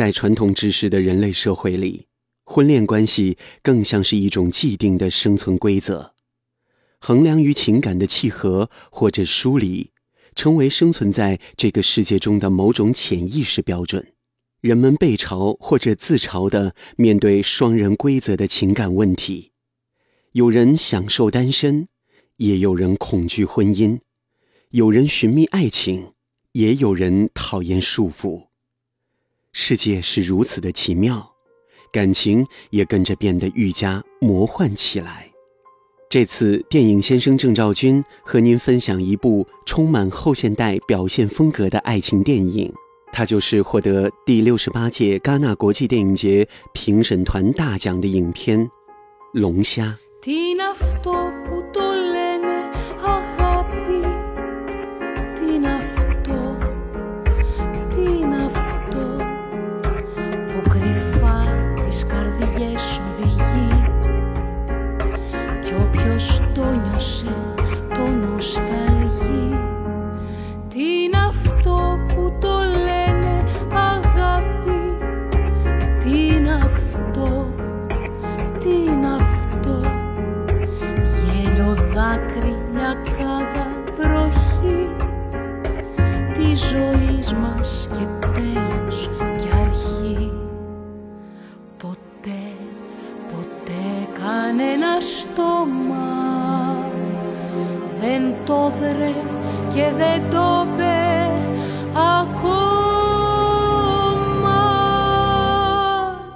在传统知识的人类社会里，婚恋关系更像是一种既定的生存规则，衡量与情感的契合或者疏离，成为生存在这个世界中的某种潜意识标准。人们被嘲或者自嘲地面对双人规则的情感问题，有人享受单身，也有人恐惧婚姻，有人寻觅爱情，也有人讨厌束缚。世界是如此的奇妙，感情也跟着变得愈加魔幻起来。这次电影先生郑兆军和您分享一部充满后现代表现风格的爱情电影，它就是获得第六十八届戛纳国际电影节评审团大奖的影片《龙虾》。δεν το βρε και δεν το πε ακόμα.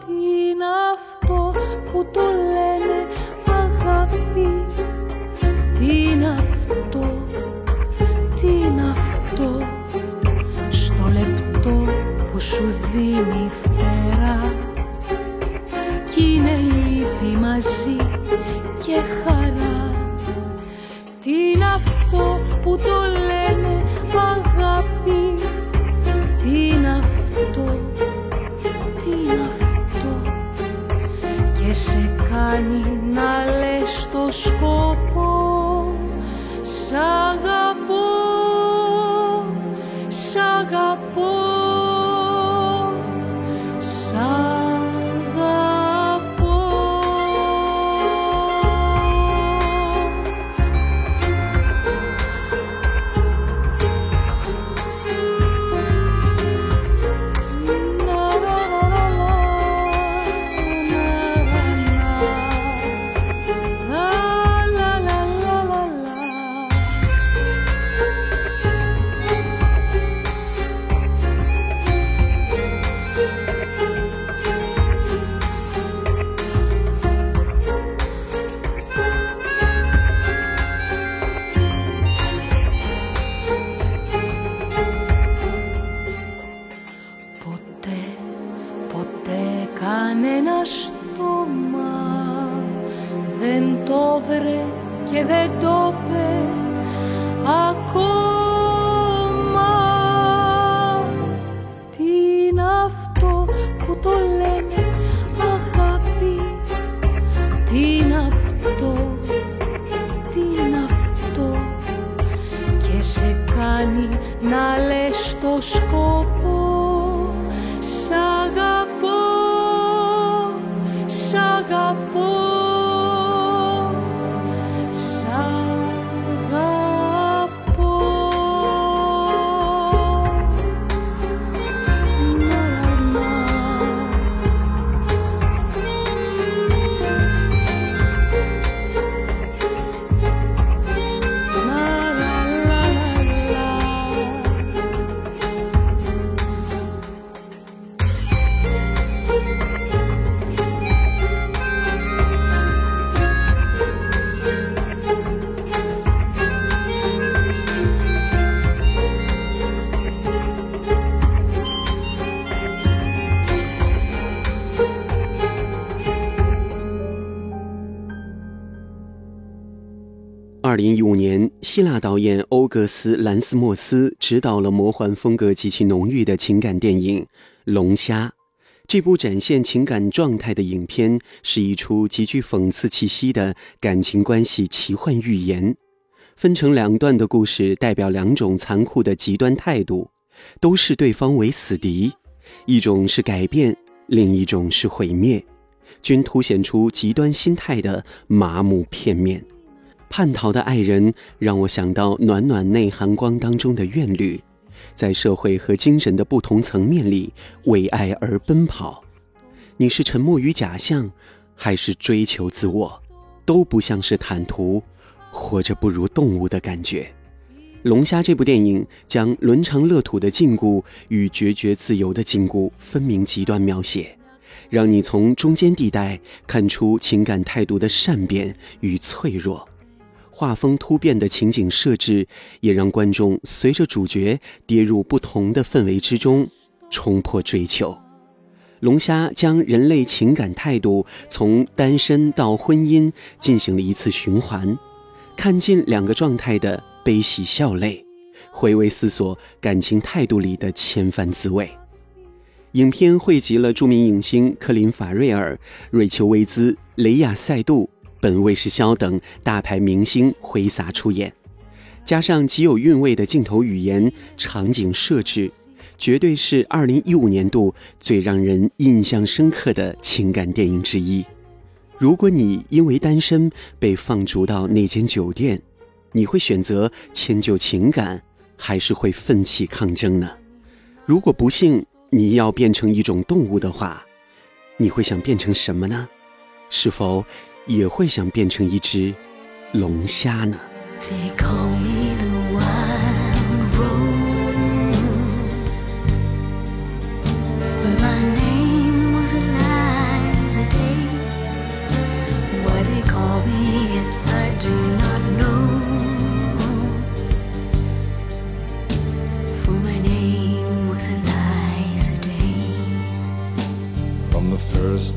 Τι είναι αυτό που το λένε αγάπη; Τι είναι αυτό, τι είναι αυτό; Στο λεπτό που σου δίνει που το λένε αγάπη Τι είναι αυτό, τι είναι αυτό Και σε κάνει να λες το σκοπό σαν κανένα στόμα. Δεν το βρε και δεν το πε ακόμα. Τι είναι αυτό που το λένε αγάπη; Τι 二零一五年，希腊导演欧格斯·兰斯莫斯执导了魔幻风格极其浓郁的情感电影《龙虾》。这部展现情感状态的影片是一出极具讽刺气息的感情关系奇幻寓言。分成两段的故事代表两种残酷的极端态度：都视对方为死敌，一种是改变，另一种是毁灭，均凸显出极端心态的麻木片面。叛逃的爱人让我想到暖暖内含光当中的怨侣，在社会和精神的不同层面里为爱而奔跑。你是沉默于假象，还是追求自我，都不像是坦途。活着不如动物的感觉。《龙虾》这部电影将伦常乐土的禁锢与决绝自由的禁锢分明极端描写，让你从中间地带看出情感态度的善变与脆弱。画风突变的情景设置，也让观众随着主角跌入不同的氛围之中，冲破追求。《龙虾》将人类情感态度从单身到婚姻进行了一次循环，看尽两个状态的悲喜笑泪，回味思索感情态度里的千帆滋味。影片汇集了著名影星科林·法瑞尔、瑞秋·薇兹、雷亚·塞杜。本·卫士肖等大牌明星挥洒出演，加上极有韵味的镜头语言、场景设置，绝对是2015年度最让人印象深刻的情感电影之一。如果你因为单身被放逐到那间酒店，你会选择迁就情感，还是会奋起抗争呢？如果不幸你要变成一种动物的话，你会想变成什么呢？是否？也会想变成一只龙虾呢。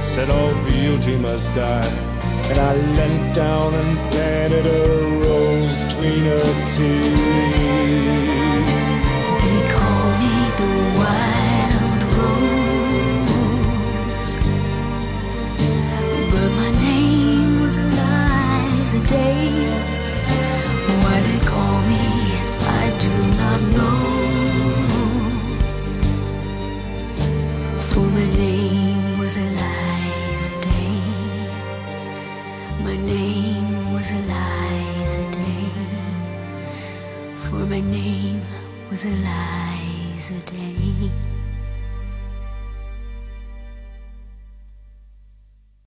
said all beauty must die. And I leant down and planted a rose between her teeth. They call me the wild rose, but my name was Eliza Day. Why they call me, I do not know. For my name. lies a day.